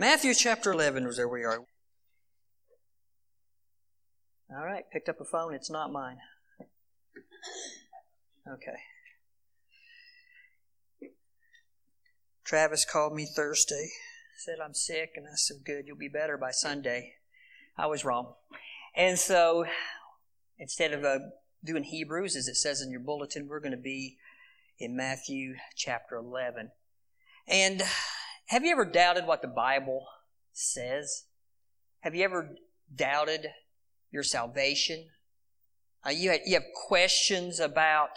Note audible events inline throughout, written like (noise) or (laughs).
Matthew chapter 11 is where we are. All right, picked up a phone. It's not mine. Okay. Travis called me Thursday, said I'm sick, and I said, Good, you'll be better by Sunday. I was wrong. And so instead of uh, doing Hebrews, as it says in your bulletin, we're going to be in Matthew chapter 11. And have you ever doubted what the Bible says? Have you ever doubted your salvation? Uh, you, have, you have questions about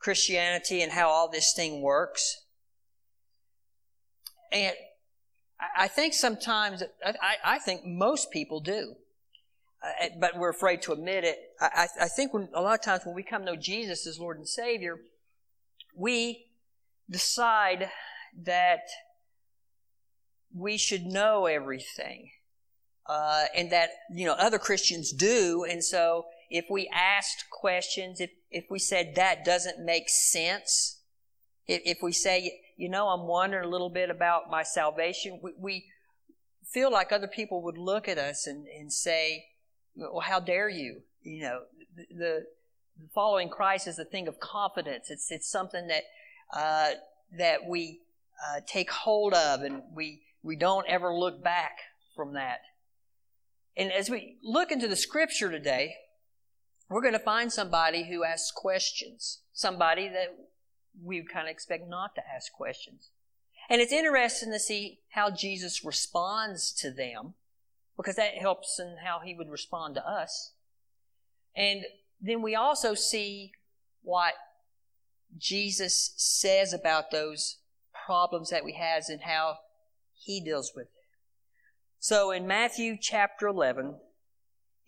Christianity and how all this thing works? And I think sometimes, I, I think most people do. Uh, but we're afraid to admit it. I, I think when, a lot of times when we come to know Jesus as Lord and Savior, we decide that we should know everything. Uh, and that, you know, other Christians do. And so if we asked questions, if, if we said that doesn't make sense, if, if we say, you know, I'm wondering a little bit about my salvation, we, we feel like other people would look at us and, and say, well, how dare you? You know, the, the following Christ is a thing of confidence. It's, it's something that, uh, that we uh, take hold of and we, we don't ever look back from that. And as we look into the scripture today, we're going to find somebody who asks questions. Somebody that we kind of expect not to ask questions. And it's interesting to see how Jesus responds to them because that helps in how he would respond to us. And then we also see what Jesus says about those problems that we have and how he deals with it. So in Matthew chapter 11,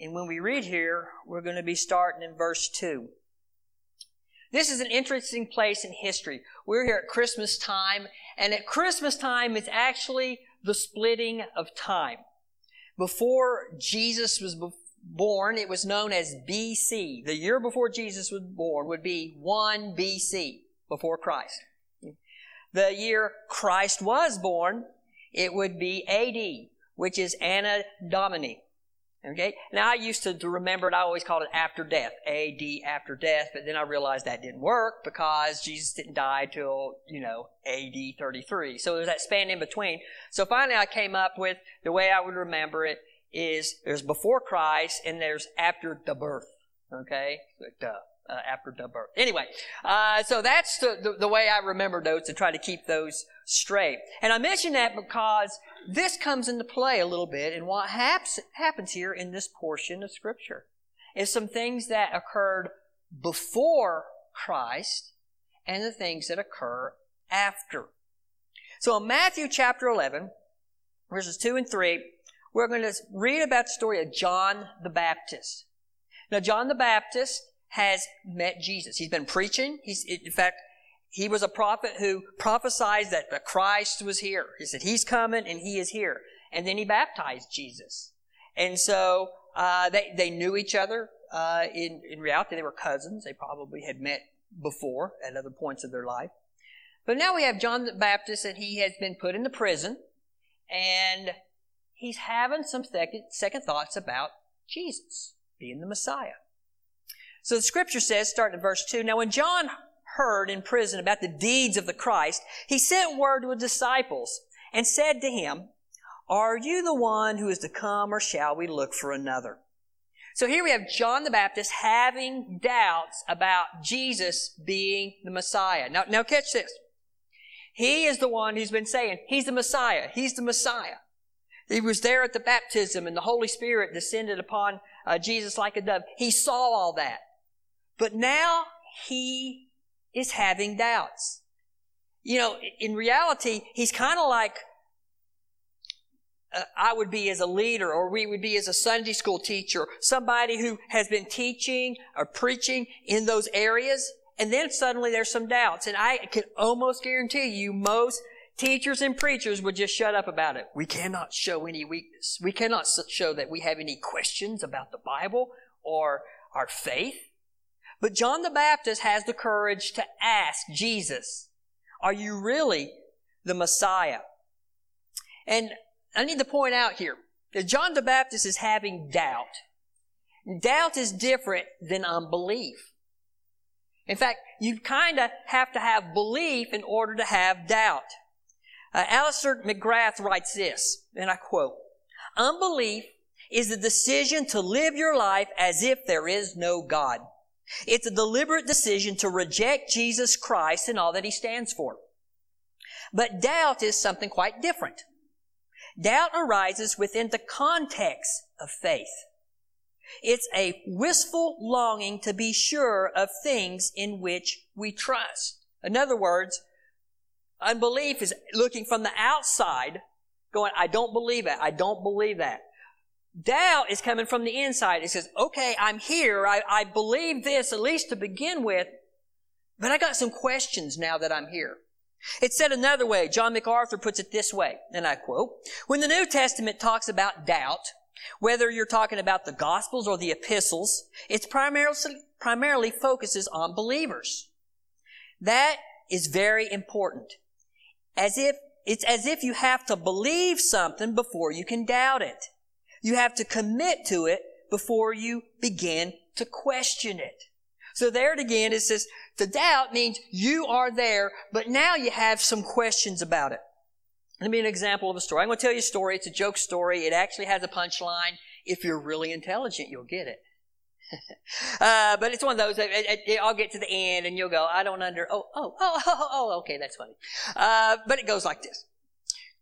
and when we read here, we're going to be starting in verse 2. This is an interesting place in history. We're here at Christmas time, and at Christmas time, it's actually the splitting of time. Before Jesus was born, it was known as BC. The year before Jesus was born would be 1 BC, before Christ. The year Christ was born, it would be AD, which is Anno Domini. Okay? Now I used to, remember it, I always called it after death, AD after death, but then I realized that didn't work because Jesus didn't die till, you know, AD 33. So there's that span in between. So finally I came up with the way I would remember it is there's before Christ and there's after the birth. Okay? Uh, after the birth. Anyway, uh, so that's the, the, the, way I remember those to try to keep those straight. And I mention that because this comes into play a little bit in what haps, happens here in this portion of Scripture. Is some things that occurred before Christ and the things that occur after. So in Matthew chapter 11, verses 2 and 3, we're going to read about the story of John the Baptist. Now, John the Baptist has met Jesus. He's been preaching. He's, in fact, he was a prophet who prophesied that the Christ was here. He said, He's coming and He is here. And then he baptized Jesus. And so uh, they, they knew each other. Uh, in, in reality, they were cousins. They probably had met before at other points of their life. But now we have John the Baptist, and he has been put into prison, and he's having some second, second thoughts about Jesus being the Messiah. So the scripture says, starting in verse 2, Now when John heard in prison about the deeds of the Christ, he sent word to his disciples and said to him, Are you the one who is to come, or shall we look for another? So here we have John the Baptist having doubts about Jesus being the Messiah. Now, now catch this. He is the one who's been saying, He's the Messiah. He's the Messiah. He was there at the baptism and the Holy Spirit descended upon uh, Jesus like a dove. He saw all that. But now he is having doubts. You know, in reality, he's kind of like uh, I would be as a leader, or we would be as a Sunday school teacher, somebody who has been teaching or preaching in those areas, and then suddenly there's some doubts. And I can almost guarantee you most teachers and preachers would just shut up about it. We cannot show any weakness. We cannot show that we have any questions about the Bible or our faith. But John the Baptist has the courage to ask Jesus, are you really the Messiah? And I need to point out here that John the Baptist is having doubt. Doubt is different than unbelief. In fact, you kind of have to have belief in order to have doubt. Uh, Alister McGrath writes this, and I quote, Unbelief is the decision to live your life as if there is no God. It's a deliberate decision to reject Jesus Christ and all that he stands for. But doubt is something quite different. Doubt arises within the context of faith. It's a wistful longing to be sure of things in which we trust. In other words, unbelief is looking from the outside, going, I don't believe that. I don't believe that. Doubt is coming from the inside. It says, okay, I'm here. I, I believe this at least to begin with, but I got some questions now that I'm here. It's said another way. John MacArthur puts it this way, and I quote, When the New Testament talks about doubt, whether you're talking about the Gospels or the epistles, it primarily, primarily focuses on believers. That is very important. As if, it's as if you have to believe something before you can doubt it. You have to commit to it before you begin to question it. So there it again, it says, the doubt means you are there, but now you have some questions about it. Let me an example of a story. I'm going to tell you a story. It's a joke story. It actually has a punchline. If you're really intelligent, you'll get it. (laughs) uh, but it's one of those. I'll get to the end, and you'll go, "I don't under." Oh, oh, oh, oh, oh. Okay, that's funny. Uh, but it goes like this.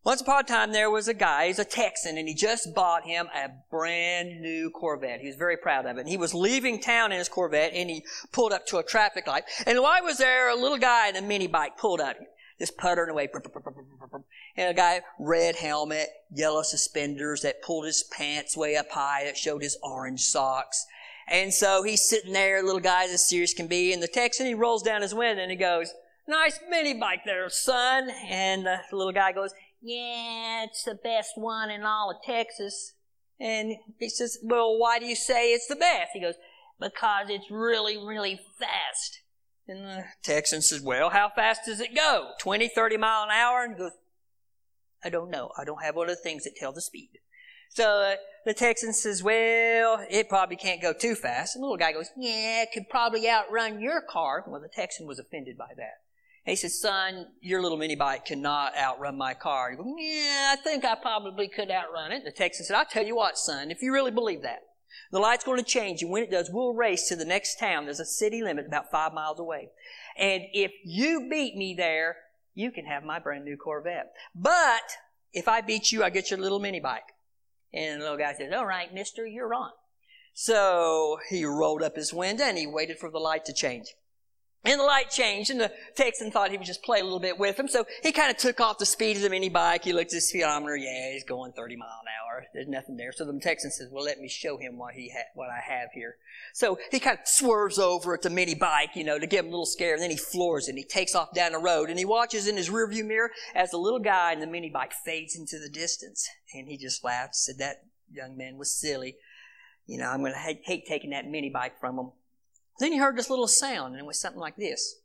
Once upon a time, there was a guy, he's a Texan, and he just bought him a brand new Corvette. He was very proud of it. And he was leaving town in his Corvette, and he pulled up to a traffic light. And why was there a little guy in a mini bike pulled up, just puttering away. And a guy, red helmet, yellow suspenders that pulled his pants way up high, that showed his orange socks. And so he's sitting there, little guy as serious can be, and the Texan, he rolls down his window and he goes, nice mini bike there, son. And the little guy goes, yeah, it's the best one in all of Texas. And he says, well, why do you say it's the best? He goes, because it's really, really fast. And the Texan says, well, how fast does it go? 20, 30 mile an hour? And he goes, I don't know. I don't have one of the things that tell the speed. So uh, the Texan says, well, it probably can't go too fast. And the little guy goes, yeah, it could probably outrun your car. Well, the Texan was offended by that. He says, son, your little mini bike cannot outrun my car. He goes, yeah, I think I probably could outrun it. The Texan said, I'll tell you what, son, if you really believe that, the light's going to change, and when it does, we'll race to the next town. There's a city limit about five miles away. And if you beat me there, you can have my brand new Corvette. But if I beat you, I get your little mini bike. And the little guy says, All right, mister, you're on. So he rolled up his window and he waited for the light to change. And the light changed, and the Texan thought he would just play a little bit with him. So he kind of took off the speed of the mini bike. He looked at his speedometer. Yeah, he's going 30 mile an hour. There's nothing there. So the Texan says, well, let me show him what he ha- what I have here. So he kind of swerves over at the mini bike, you know, to give him a little scare. And then he floors it and he takes off down the road and he watches in his rearview mirror as the little guy in the mini bike fades into the distance. And he just laughed, said that young man was silly. You know, I'm going to hate, hate taking that mini bike from him. Then he heard this little sound, and it was something like this.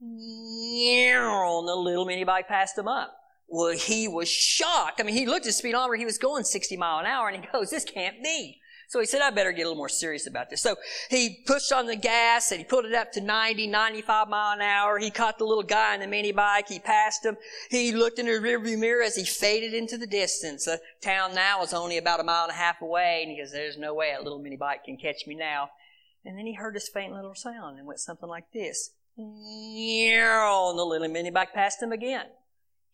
And the little mini bike passed him up. Well, he was shocked. I mean, he looked at his speedometer, he was going 60 mile an hour, and he goes, this can't be. So he said, I better get a little more serious about this. So he pushed on the gas and he put it up to 90, 95 mile an hour. He caught the little guy in the mini bike. He passed him. He looked in the rearview mirror as he faded into the distance. The town now is only about a mile and a half away. And he goes, there's no way a little mini bike can catch me now. And then he heard this faint little sound and went something like this. And the little bike passed him again.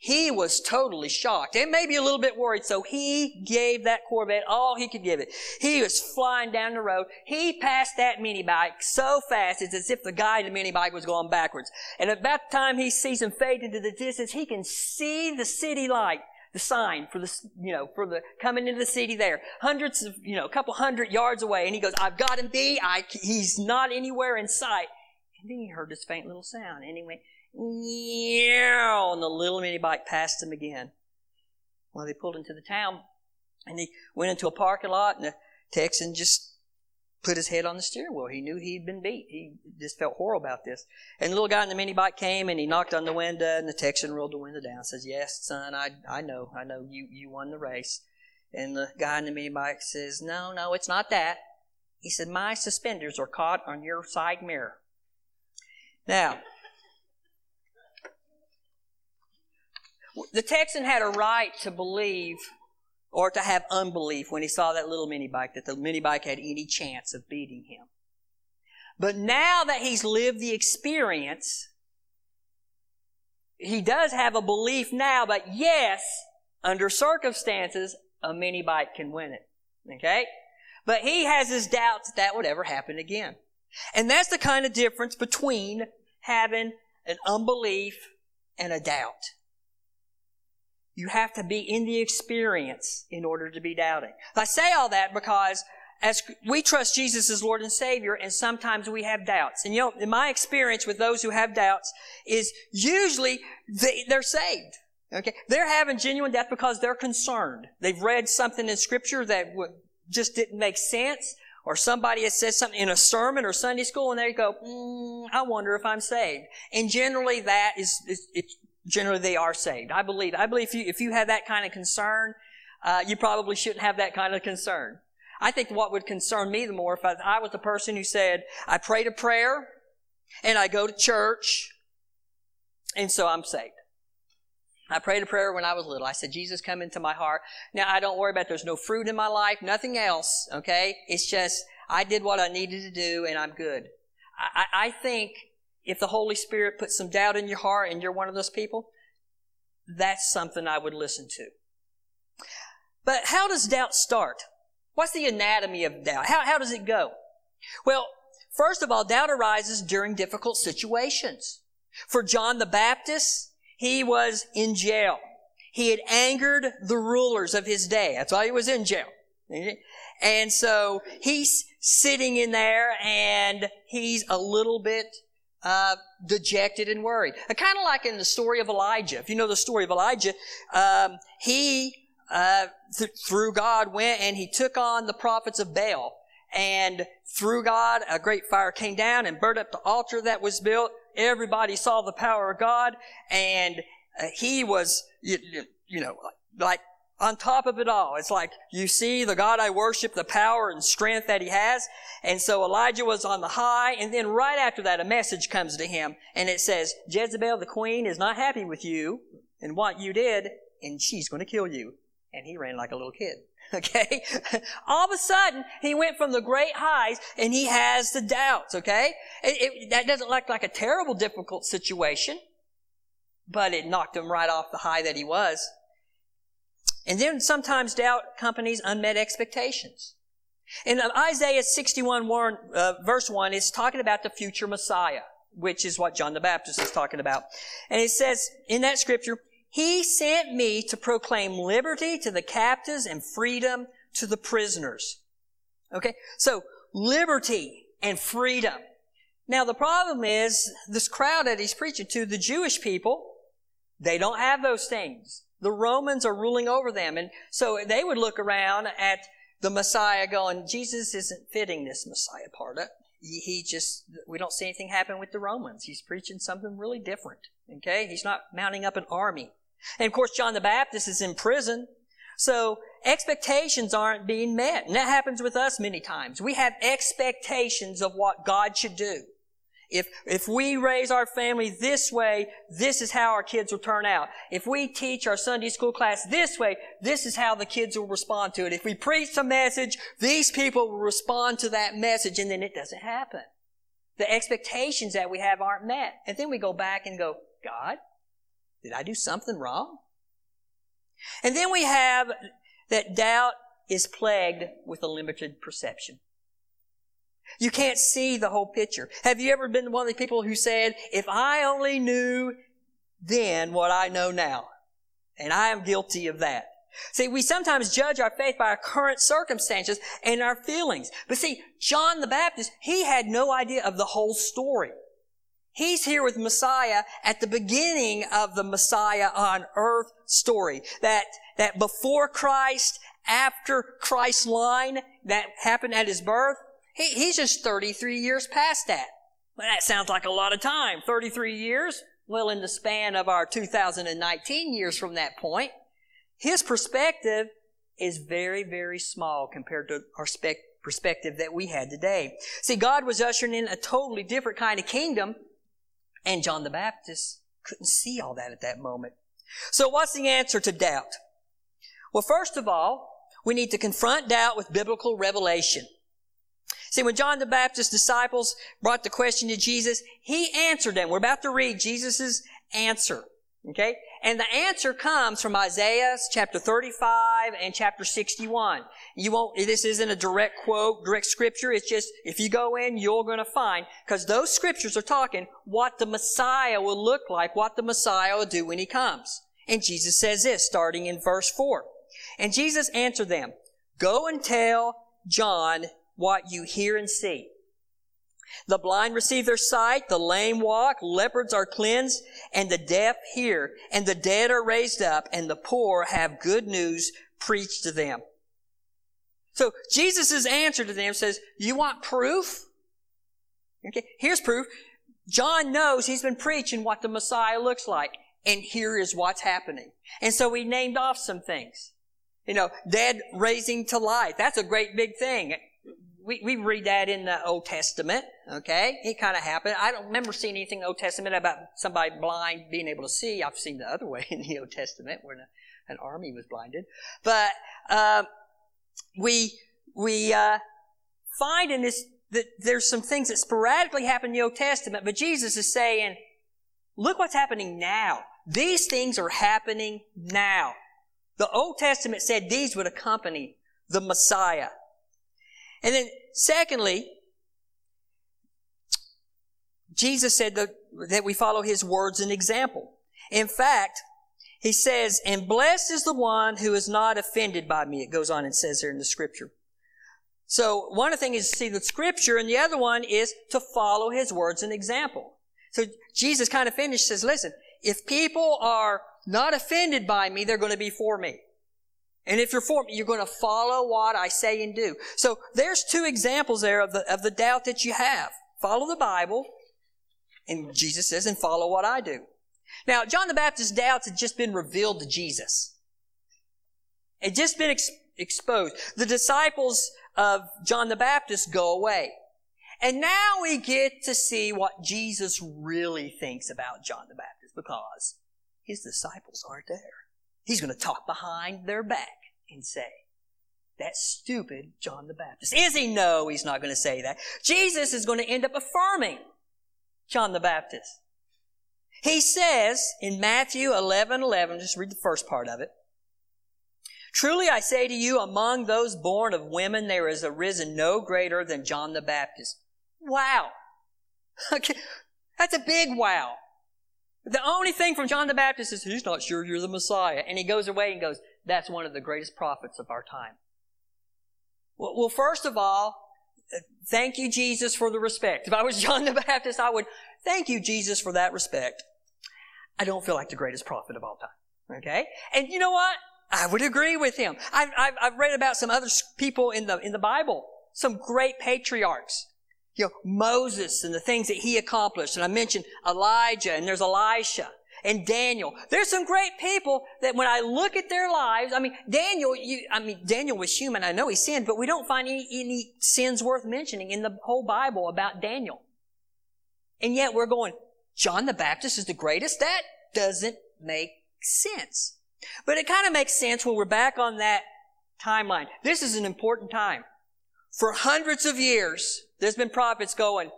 He was totally shocked and maybe a little bit worried, so he gave that Corvette all he could give it. He was flying down the road. He passed that mini bike so fast, it's as if the guy in the mini bike was going backwards. And about the time he sees him fade into the distance, he can see the city light the sign for the, you know, for the coming into the city there. Hundreds of, you know, a couple hundred yards away. And he goes, I've got him beat. He's not anywhere in sight. And then he heard this faint little sound. And he went, yeah, and the little mini bike passed him again. Well, they pulled into the town and he went into a parking lot and the Texan just put his head on the steering wheel. He knew he'd been beat. He just felt horrible about this. And the little guy in the mini bike came and he knocked on the window and the Texan rolled the window down. Says, "Yes, son, I I know, I know you you won the race." And the guy in the mini bike says, "No, no, it's not that." He said, "My suspenders are caught on your side mirror." Now, the Texan had a right to believe or to have unbelief when he saw that little mini bike that the mini bike had any chance of beating him. But now that he's lived the experience, he does have a belief now, but yes, under circumstances, a mini bike can win it. Okay? But he has his doubts that that would ever happen again. And that's the kind of difference between having an unbelief and a doubt. You have to be in the experience in order to be doubting. I say all that because as we trust Jesus as Lord and Savior, and sometimes we have doubts. And you know, in my experience with those who have doubts is usually they, they're saved. Okay? They're having genuine doubt because they're concerned. They've read something in Scripture that just didn't make sense, or somebody has said something in a sermon or Sunday school, and they go, mm, "I wonder if I'm saved." And generally, that is, is it's generally they are saved. I believe. I believe if you, if you have that kind of concern, uh, you probably shouldn't have that kind of concern. I think what would concern me the more if I, I was the person who said, I prayed a prayer and I go to church and so I'm saved. I prayed a prayer when I was little. I said, Jesus, come into my heart. Now, I don't worry about there's no fruit in my life, nothing else, okay? It's just, I did what I needed to do and I'm good. I, I think if the Holy Spirit puts some doubt in your heart and you're one of those people, that's something I would listen to. But how does doubt start? What's the anatomy of doubt? How, how does it go? Well, first of all, doubt arises during difficult situations. For John the Baptist, he was in jail. He had angered the rulers of his day. That's why he was in jail. And so he's sitting in there and he's a little bit uh, dejected and worried. Uh, kind of like in the story of Elijah. If you know the story of Elijah, um, he uh, th- through God went and he took on the prophets of Baal. And through God, a great fire came down and burned up the altar that was built. Everybody saw the power of God, and uh, he was, you, you know, like on top of it all. It's like you see the God I worship, the power and strength that he has. And so Elijah was on the high, and then right after that, a message comes to him, and it says, Jezebel the queen is not happy with you and what you did, and she's going to kill you. And he ran like a little kid. (laughs) Okay? (laughs) All of a sudden, he went from the great highs and he has the doubts, okay? It, it, that doesn't look like a terrible, difficult situation, but it knocked him right off the high that he was. And then sometimes doubt accompanies unmet expectations. In Isaiah 61, one, uh, verse 1, it's talking about the future Messiah, which is what John the Baptist is talking about. And it says in that scripture, He sent me to proclaim liberty to the captives and freedom to the prisoners. Okay? So, liberty and freedom. Now the problem is, this crowd that he's preaching to, the Jewish people, they don't have those things. The Romans are ruling over them. And so they would look around at the Messiah going, Jesus isn't fitting this Messiah part. Up. He just, we don't see anything happen with the Romans. He's preaching something really different. Okay? He's not mounting up an army. And of course, John the Baptist is in prison. So expectations aren't being met. And that happens with us many times. We have expectations of what God should do. If, if we raise our family this way, this is how our kids will turn out. If we teach our Sunday school class this way, this is how the kids will respond to it. If we preach a message, these people will respond to that message, and then it doesn't happen. The expectations that we have aren't met. And then we go back and go, God, did I do something wrong? And then we have that doubt is plagued with a limited perception. You can't see the whole picture. Have you ever been one of the people who said, if I only knew then what I know now? And I am guilty of that. See, we sometimes judge our faith by our current circumstances and our feelings. But see, John the Baptist, he had no idea of the whole story. He's here with Messiah at the beginning of the Messiah on earth story. That, that before Christ, after Christ's line that happened at his birth, He, he's just 33 years past that. Well, that sounds like a lot of time. 33 years? Well, in the span of our 2019 years from that point, his perspective is very, very small compared to our spec- perspective that we had today. See, God was ushering in a totally different kind of kingdom, and John the Baptist couldn't see all that at that moment. So what's the answer to doubt? Well, first of all, we need to confront doubt with biblical revelation. See, when John the Baptist's disciples brought the question to Jesus, he answered them. We're about to read Jesus' answer. Okay? And the answer comes from Isaiah chapter 35 and chapter 61. You won't, this isn't a direct quote, direct scripture. It's just, if you go in, you're going to find, because those scriptures are talking what the Messiah will look like, what the Messiah will do when he comes. And Jesus says this, starting in verse 4. And Jesus answered them, Go and tell John what you hear and see. The blind receive their sight, the lame walk, leopards are cleansed, and the deaf hear, and the dead are raised up, and the poor have good news preached to them. So Jesus' answer to them says, you want proof? Okay, here's proof. John knows he's been preaching what the Messiah looks like, and here is what's happening. And so he named off some things. You know, dead raising to life. That's a great big thing we, we read that in the Old Testament, okay? It kind of happened. I don't remember seeing anything in the Old Testament about somebody blind being able to see. I've seen the other (laughs) way in the Old Testament where an army was blinded. But uh, we we uh, find in this that there's some things that sporadically happen in the Old Testament, but Jesus is saying, look what's happening now. These things are happening now. The Old Testament said these would accompany the Messiah. And then, secondly, Jesus said that, that we follow his words and example. In fact, he says, and blessed is the one who is not offended by me. It goes on and says there in the scripture. So one things is to see the scripture, and the other one is to follow his words and example. So Jesus kind of finished says, listen, if people are not offended by me, they're going to be for me. And if you're for me, you're going to follow what I say and do. So there's two examples there of the, of the doubt that you have. Follow the Bible, and Jesus says, and follow what I do. Now, John the Baptist's doubts had just been revealed to Jesus. It just been ex- exposed. The disciples of John the Baptist go away. And now we get to see what Jesus really thinks about John the Baptist because his disciples aren't there. He's going to talk behind their back and say, that stupid John the Baptist. Is he? No, he's not going to say that. Jesus is going to end up affirming John the Baptist. He says in Matthew 11, 11, just read the first part of it. Truly I say to you, among those born of women, there is arisen no greater than John the Baptist. Wow. (laughs) Okay. That's a big wow. The only thing from John the Baptist is he's not sure you're the Messiah. And he goes away and goes, that's one of the greatest prophets of our time. Well, first of all, uh, thank you, Jesus, for the respect. If I was (laughs) John the Baptist, I would thank you, Jesus, for that respect. I don't feel like the greatest prophet of all time. Okay? And you know what? I would agree with him. I've, I've, I've read about some other people in the, in the Bible, some great patriarchs you know, Moses and the things that he accomplished. And I mentioned Elijah and there's Elisha and Daniel. There's some great people that when I look at their lives, I mean, Daniel, you, I mean, Daniel was human. I know he sinned, but we don't find any, any sins worth mentioning in the whole Bible about Daniel. And yet we're going, John the Baptist is the greatest? That doesn't make sense. But it kind of makes sense when we're back on that timeline. This is an important time. For hundreds of years, there's been prophets going,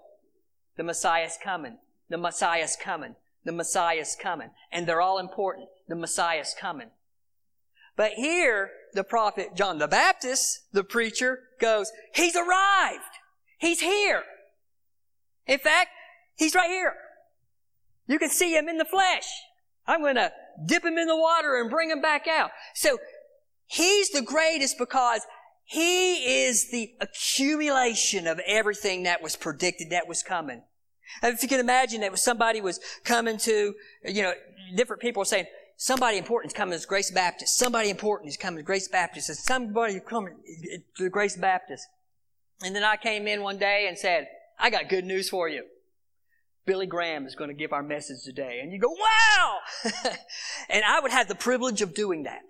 the Messiah's coming. The Messiah's coming. The Messiah's coming. And they're all important. The Messiah's coming. But here, the prophet John the Baptist, the preacher, goes, He's arrived! He's here! In fact, He's right here. You can see Him in the flesh. I'm going to dip Him in the water and bring Him back out. So, He's the greatest because he is the accumulation of everything that was predicted that was coming. If you can imagine that somebody was coming to, you know, different people saying, somebody important is coming to Grace Baptist. Somebody important is coming to Grace Baptist. And somebody coming to Grace Baptist. And then I came in one day and said, I got good news for you. Billy Graham is going to give our message today. And you go, wow! (laughs) and I would have the privilege of doing that.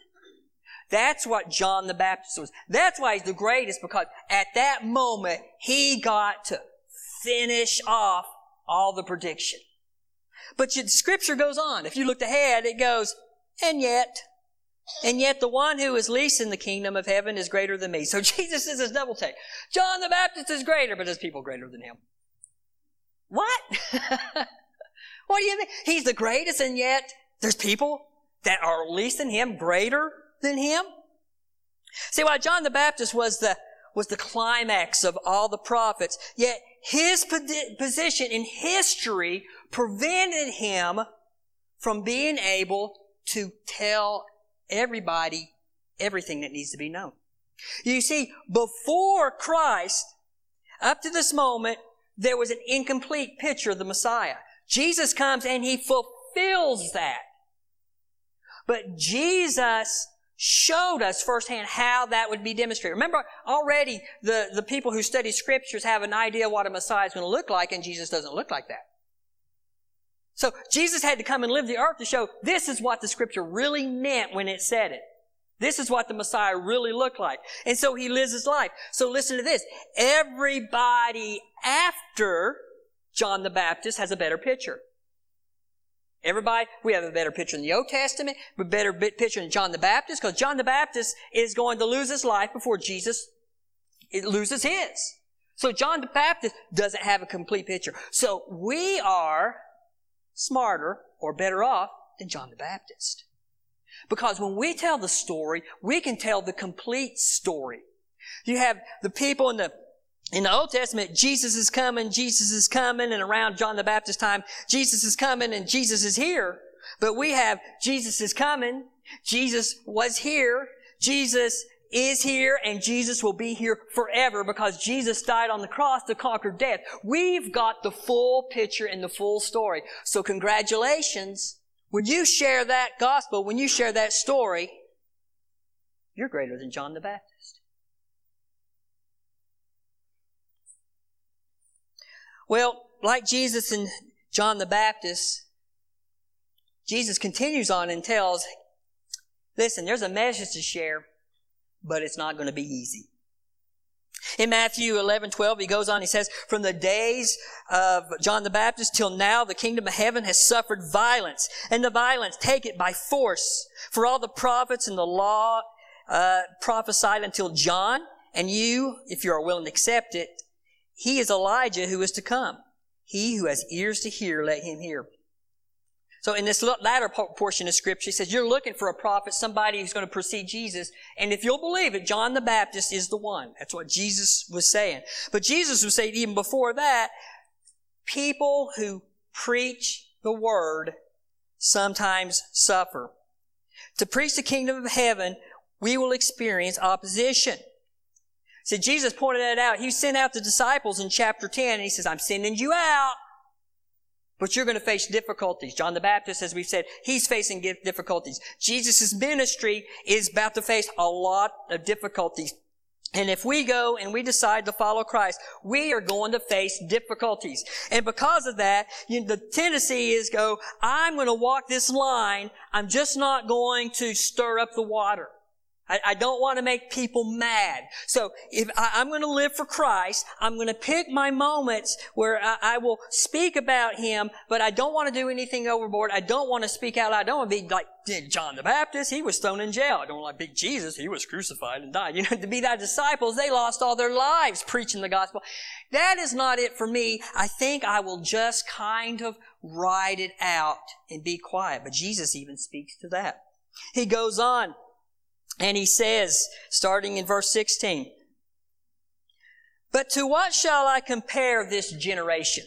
That's what John the Baptist was. That's why he's the greatest because at that moment, he got to finish off all the prediction. But scripture goes on. If you looked ahead, it goes, and yet, and yet the one who is least in the kingdom of heaven is greater than me. So (laughs) Jesus is his double take. John the Baptist is greater, but there's people greater than him. What? (laughs) what do you mean? He's the greatest and yet there's people that are least in him, greater than him? See, while John the Baptist was the, was the climax of all the prophets, yet his position in history prevented him from being able to tell everybody everything that needs to be known. You see, before Christ, up to this moment, there was an incomplete picture of the Messiah. Jesus comes and he fulfills that. But Jesus showed us firsthand how that would be demonstrated. Remember, already the, the people who study scriptures have an idea what a Messiah is going to look like, and Jesus doesn't look like that. So Jesus had to come and live the earth to show this is what the scripture really meant when it said it. This is what the Messiah really looked like. And so he lives his life. So listen to this. Everybody after John the Baptist has a better picture. Everybody, we have a better picture in the Old Testament, but better picture in John the Baptist, because John the Baptist is going to lose his life before Jesus loses his. So John the Baptist doesn't have a complete picture. So we are smarter or better off than John the Baptist. Because when we tell the story, we can tell the complete story. You have the people in the in the Old Testament, Jesus is coming, Jesus is coming, and around John the Baptist time, Jesus is coming and Jesus is here. But we have Jesus is coming, Jesus was here, Jesus is here, and Jesus will be here forever because Jesus died on the cross to conquer death. We've got the full picture and the full story. So congratulations. When you share that gospel, when you share that story, you're greater than John the Baptist. Well, like Jesus and John the Baptist, Jesus continues on and tells, listen, there's a message to share, but it's not going to be easy. In Matthew 11, 12, he goes on, he says, From the days of John the Baptist till now, the kingdom of heaven has suffered violence, and the violence take it by force. For all the prophets and the law uh, prophesied until John, and you, if you are willing to accept it, he is Elijah who is to come. He who has ears to hear, let him hear. So in this latter portion of scripture, he says, you're looking for a prophet, somebody who's going to precede Jesus. And if you'll believe it, John the Baptist is the one. That's what Jesus was saying. But Jesus was saying even before that, people who preach the word sometimes suffer. To preach the kingdom of heaven, we will experience opposition. See, Jesus pointed that out. He sent out the disciples in chapter 10 and he says, I'm sending you out. But you're going to face difficulties. John the Baptist, as we've said, he's facing difficulties. Jesus' ministry is about to face a lot of difficulties. And if we go and we decide to follow Christ, we are going to face difficulties. And because of that, you the tendency is go, I'm going to walk this line. I'm just not going to stir up the water. I, I don't want to make people mad. So if I, am going to live for Christ, I'm going to pick my moments where I, I, will speak about Him, but I don't want to do anything overboard. I don't want to speak out. I don't want to be like John the Baptist. He was thrown in jail. I don't want to be Jesus. He was crucified and died. You know, to be that disciples, they lost all their lives preaching the gospel. That is not it for me. I think I will just kind of ride it out and be quiet. But Jesus even speaks to that. He goes on. And he says, starting in verse 16, But to what shall I compare this generation?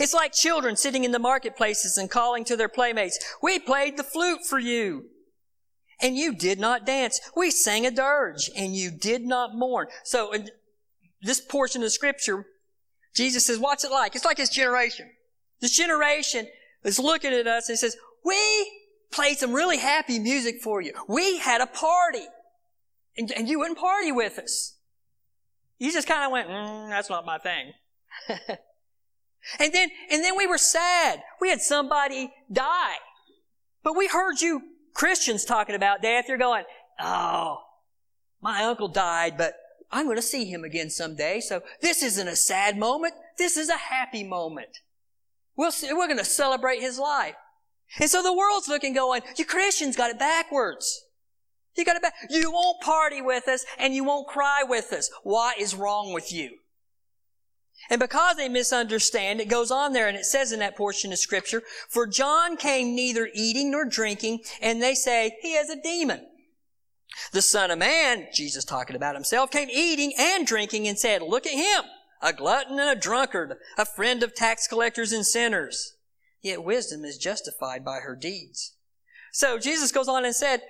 It's like children sitting in the marketplaces and calling to their playmates, We played the flute for you. And you did not dance. We sang a dirge and you did not mourn. So in this portion of scripture, Jesus says, what's it like? It's like this generation. This generation is looking at us and says, we played some really happy music for you. We had a party. And, and you wouldn't party with us. You just kind of went, mm, that's not my thing. (laughs) and then, and then we were sad. We had somebody die. But we heard you Christians talking about death. You're going, oh, my uncle died, but I'm going to see him again someday. So this isn't a sad moment. This is a happy moment. We'll see, we're going to celebrate his life. And so the world's looking going, you Christians got it backwards. You got it back. You won't party with us and you won't cry with us. What is wrong with you? And because they misunderstand, it goes on there and it says in that portion of scripture, for John came neither eating nor drinking, and they say he has a demon. The Son of Man, Jesus talking about himself, came eating and drinking and said, look at him, a glutton and a drunkard, a friend of tax collectors and sinners. Yet wisdom is justified by her deeds. So Jesus goes on and said,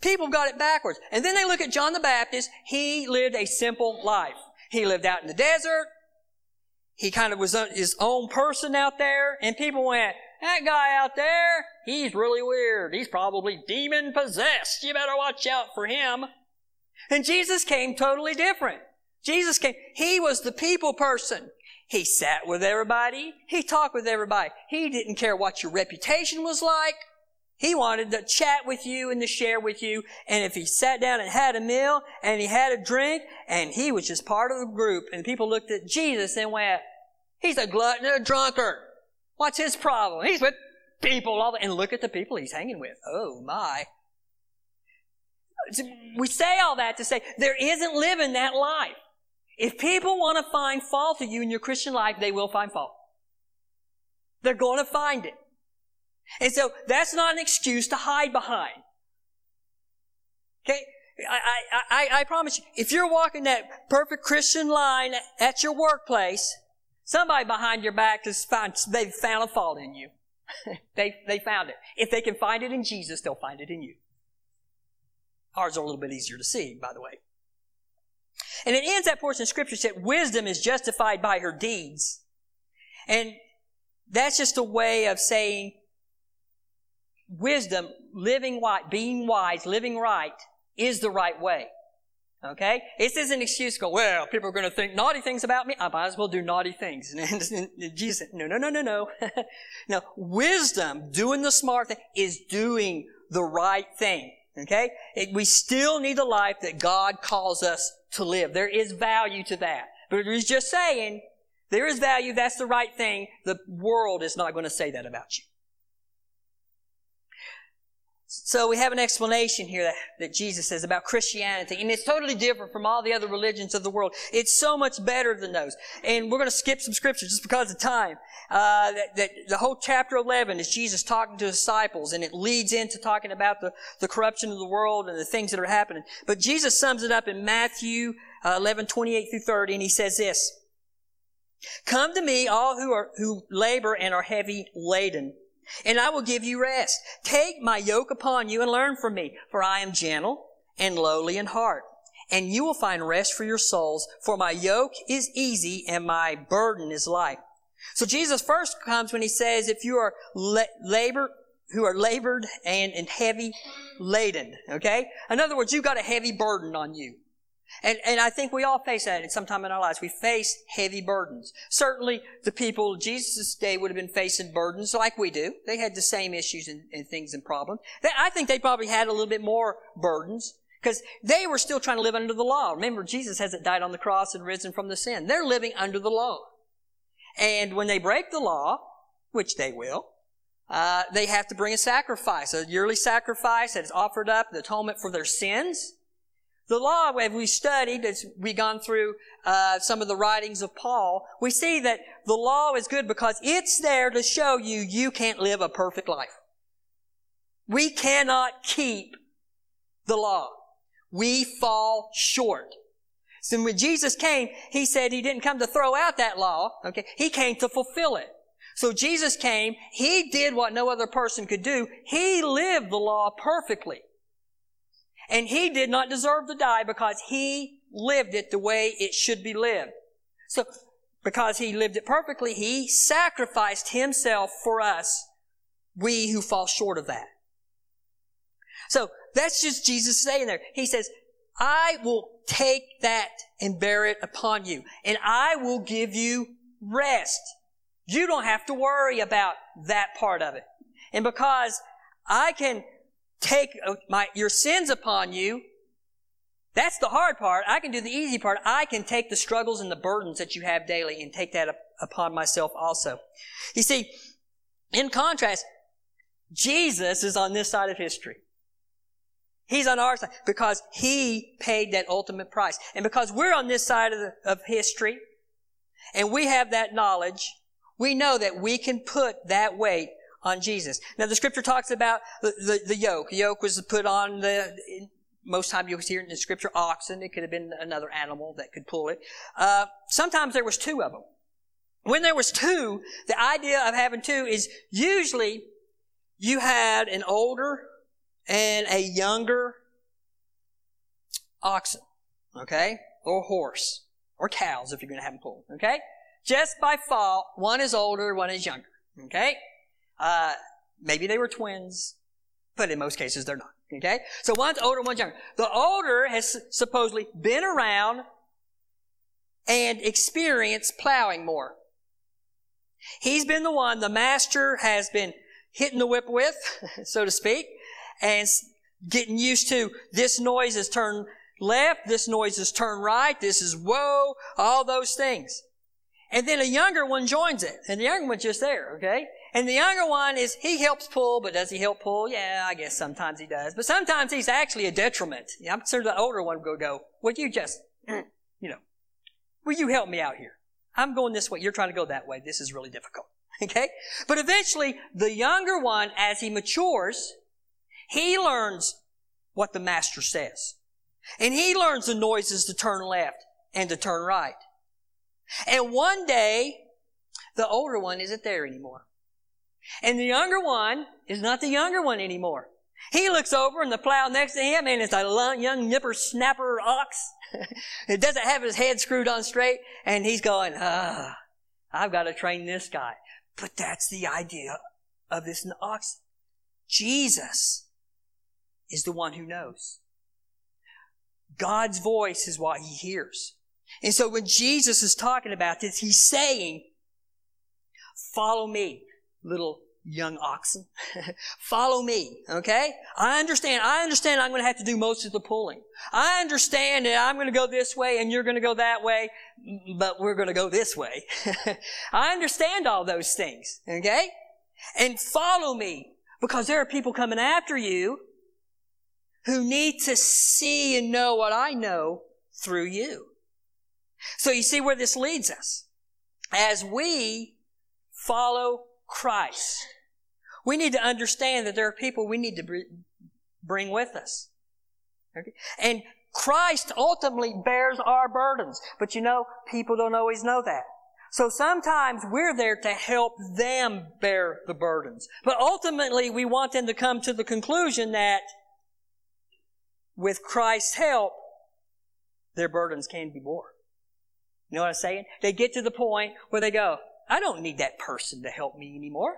people got it backwards. And then they look at John the Baptist. He lived a simple life. He lived out in the desert. He kind of was his own person out there. And people went, that guy out there, he's really weird. He's probably demon possessed. You better watch out for him. And Jesus came totally different. Jesus came, he was the people person. He sat with everybody. He talked with everybody. He didn't care what your reputation was like. He wanted to chat with you and to share with you. And if he sat down and had a meal and he had a drink and he was just part of the group and people looked at Jesus and went, he's a glutton and a drunkard. What's his problem? He's with people all the, and look at the people he's hanging with. Oh my. We say all that to say there isn't living that life. If people want to find fault in you in your Christian life, they will find fault. They're going to find it. And so that's not an excuse to hide behind. Okay? I, I, I, I promise you, if you're walking that perfect Christian line at your workplace, Somebody behind your back has found, they've found a fault in you. (laughs) they, they found it. If they can find it in Jesus, they'll find it in you. Ours are a little bit easier to see, by the way. And it ends that portion of scripture said, wisdom is justified by her deeds. And that's just a way of saying wisdom, living right, being wise, living right, is the right way. Okay? This is an excuse to go, well, people are going to think naughty things about me. I might as well do naughty things. (laughs) And Jesus said, no, no, no, no, no. (laughs) no, wisdom, doing the smart thing, is doing the right thing. Okay? It, we still need the life that God calls us to live. There is value to that. But he's just saying, there is value, that's the right thing. The world is not going to say that about you. So we have an explanation here that, that, Jesus says about Christianity, and it's totally different from all the other religions of the world. It's so much better than those. And we're going to skip some scripture just because of time. Uh, that, that, the whole chapter 11 is Jesus talking to disciples, and it leads into talking about the, the corruption of the world and the things that are happening. But Jesus sums it up in Matthew uh, 11, 28 through 30, and he says this, Come to me, all who are, who labor and are heavy laden and I will give you rest. Take my yoke upon you and learn from me, for I am gentle and lowly in heart. And you will find rest for your souls, for my yoke is easy and my burden is light. So Jesus first comes when he says, if you are la- labor, who are labored and, and heavy laden, okay? In other words, you've got a heavy burden on you. And, and I think we all face that at some time in our lives. We face heavy burdens. Certainly the people Jesus' day would have been facing burdens like we do. They had the same issues and, and things and problems. They, I think they probably had a little bit more burdens because they were still trying to live under the law. Remember, Jesus hasn't died on the cross and risen from the sin. They're living under the law. And when they break the law, which they will, uh, they have to bring a sacrifice, a yearly sacrifice that is offered up, the atonement for their sins. The law, as we studied, as we gone through uh, some of the writings of Paul, we see that the law is good because it's there to show you you can't live a perfect life. We cannot keep the law. We fall short. So when Jesus came, He said He didn't come to throw out that law, okay? He came to fulfill it. So Jesus came, He did what no other person could do. He lived the law perfectly. And he did not deserve to die because he lived it the way it should be lived. So, because he lived it perfectly, he sacrificed himself for us, we who fall short of that. So, that's just Jesus saying there. He says, I will take that and bear it upon you, and I will give you rest. You don't have to worry about that part of it. And because I can take uh, my, your sins upon you, that's the hard part. I can do the easy part. I can take the struggles and the burdens that you have daily and take that up upon myself also. You see, in contrast, Jesus is on this side of history. He's on our side because He paid that ultimate price. And because we're on this side of, the, of history and we have that knowledge, we know that we can put that weight on Jesus. Now the scripture talks about the, the, the yoke. The yoke was put on the, most time you'll hear in the scripture oxen. It could have been another animal that could pull it. Uh, sometimes there was two of them. When there was two, the idea of having two is usually you had an older and a younger oxen, okay, or horse, or cows if you're going to have them pulled, okay. Just by fault, one is older, one is younger, okay. Uh, maybe they were twins, but in most cases they're not. Okay? So one's older, one's younger. The older has supposedly been around and experienced plowing more. He's been the one the master has been hitting the whip with, (laughs) so to speak, and getting used to this noise is turn left, this noise is turn right, this is whoa, all those things. And then a younger one joins it, and the younger one's just there, okay? And the younger one is, he helps pull, but does he help pull? Yeah, I guess sometimes he does. But sometimes he's actually a detriment. I'm concerned the older one will go, would you just, you know, will you help me out here? I'm going this way. You're trying to go that way. This is really difficult. (laughs) Okay? But eventually, the younger one, as he matures, he learns what the master says. And he learns the noises to turn left and to turn right. And one day, the older one isn't there anymore. And the younger one is not the younger one anymore. He looks over and the plow next to him and it's a young nipper snapper ox. (laughs) it doesn't have his head screwed on straight and he's going, ah, I've got to train this guy. But that's the idea of this ox. Jesus is the one who knows. God's voice is what he hears. And so when Jesus is talking about this, he's saying, follow me little young oxen. (laughs) Follow me, okay? I understand. I understand I'm going to have to do most of the pulling. I understand that I'm going to go this way and you're going to go that way, but we're going to go this way. (laughs) I understand all those things, okay? And follow me because there are people coming after you who need to see and know what I know through you. So you see where this leads us. As we follow Christ. We need to understand that there are people we need to bring with us. And Christ ultimately bears our burdens. But you know, people don't always know that. So sometimes we're there to help them bear the burdens. But ultimately we want them to come to the conclusion that with Christ's help, their burdens can be borne. You know what I'm saying? They get to the point where they go, I don't need that person to help me anymore.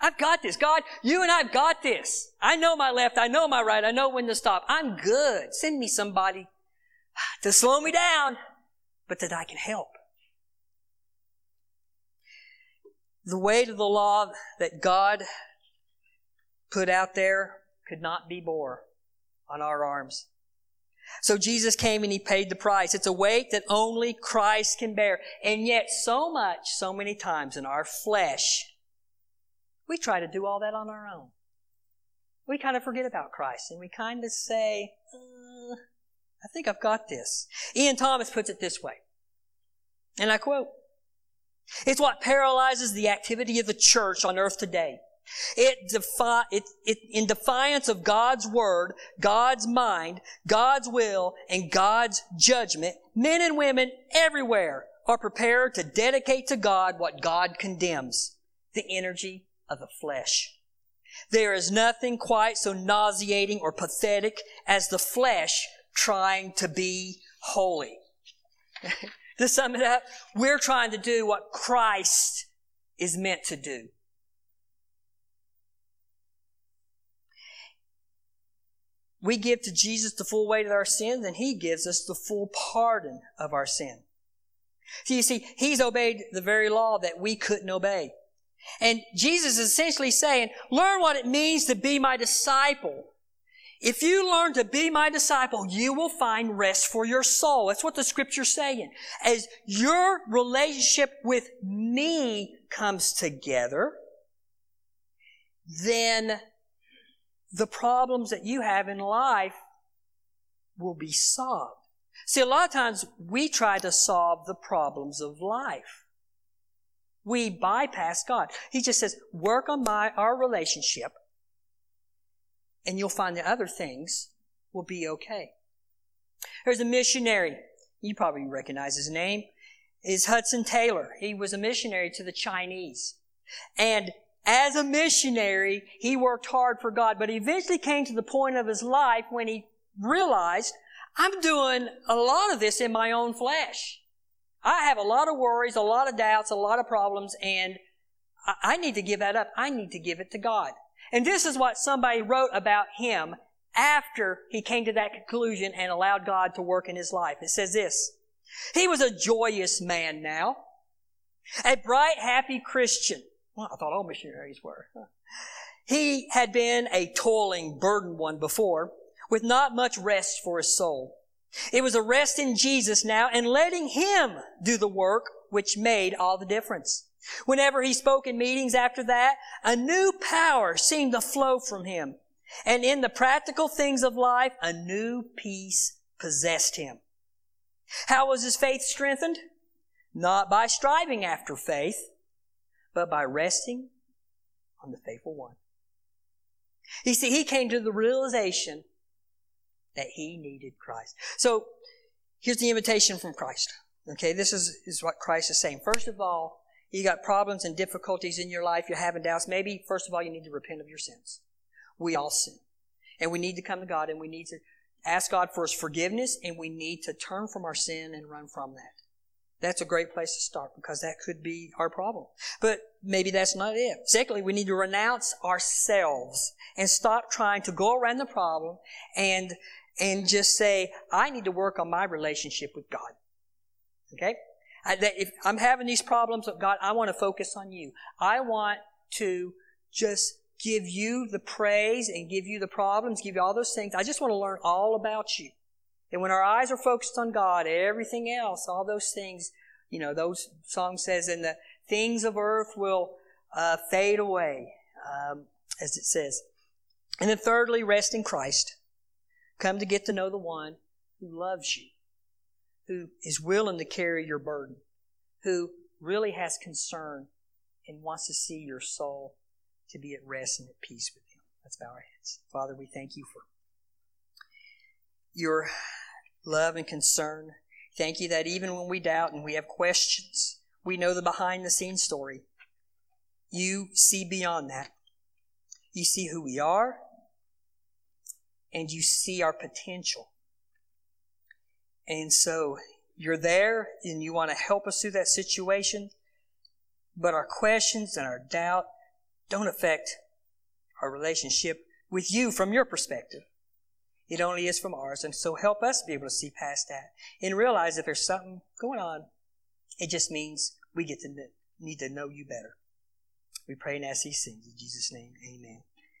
I've got this. God, you and I've got this. I know my left. I know my right. I know when to stop. I'm good. Send me somebody (sighs) to slow me down, but that I can help. The weight of the law that God put out there could not be bore on our arms. So Jesus came and he paid the price. It's a weight that only Christ can bear. And yet so much, so many times in our flesh, we try to do all that on our own. We kind of forget about Christ and we kind of say, uh, I think I've got this. Ian Thomas puts it this way. And I quote, it's what paralyzes the activity of the church on earth today. It, defi- it, it, in defiance of God's word, God's mind, God's will, and God's judgment, men and women everywhere are prepared to dedicate to God what God condemns, the energy of the flesh. There is nothing quite so nauseating or pathetic as the flesh trying to be holy. (laughs) to sum it up, we're trying to do what Christ is meant to do. We give to Jesus the full weight of our sins, and He gives us the full pardon of our sin. So you see, He's obeyed the very law that we couldn't obey. And Jesus is essentially saying, learn what it means to be my disciple. If you learn to be my disciple, you will find rest for your soul. That's what the scripture's saying. As your relationship with me comes together, then the problems that you have in life will be solved. See, a lot of times we try to solve the problems of life. We bypass God. He just says, work on my, our relationship and you'll find the other things will be okay. There's a missionary. You probably recognize his name. Is Hudson Taylor. He was a missionary to the Chinese. And as a missionary, he worked hard for God, but he eventually came to the point of his life when he realized, I'm doing a lot of this in my own flesh. I have a lot of worries, a lot of doubts, a lot of problems, and I need to give that up. I need to give it to God. And this is what somebody wrote about him after he came to that conclusion and allowed God to work in his life. It says this. He was a joyous man now, a bright, happy Christian. Well, I thought all missionaries were. He had been a toiling, burdened one before, with not much rest for his soul. It was a rest in Jesus now and letting Him do the work which made all the difference. Whenever he spoke in meetings after that, a new power seemed to flow from him. And in the practical things of life, a new peace possessed him. How was his faith strengthened? Not by striving after faith, but by resting on the faithful one. You see, he came to the realization that he needed Christ. So, here's the invitation from Christ. Okay, this is, is what Christ is saying. First of all, you got problems and difficulties in your life, you're having doubts, maybe first of all you need to repent of your sins. We all sin. And we need to come to God and we need to ask God for His forgiveness and we need to turn from our sin and run from that. That's a great place to start because that could be our problem. But maybe that's not it. Secondly, we need to renounce ourselves and stop trying to go around the problem and, and just say, I need to work on my relationship with God. Okay? I, if I'm having these problems, God, I want to focus on you. I want to just give you the praise and give you the problems, give you all those things. I just want to learn all about you. And when our eyes are focused on God, everything else, all those things, you know, those song says, and the things of earth will uh, fade away, um, as it says. And then thirdly, rest in Christ. Come to get to know the one who loves you who is willing to carry your burden, who really has concern and wants to see your soul to be at rest and at peace with Him. Let's bow our heads. Father, we thank you for your love and concern. Thank you that even when we doubt and we have questions, we know the behind the scenes story. You see beyond that. You see who we are, and you see our potential. And so you're there and you want to help us through that situation, but our questions and our doubt don't affect our relationship with you from your perspective. It only is from ours. And so help us be able to see past that and realize if there's something going on, it just means we get to need to know you better. We pray and ask these things in Jesus' name. Amen.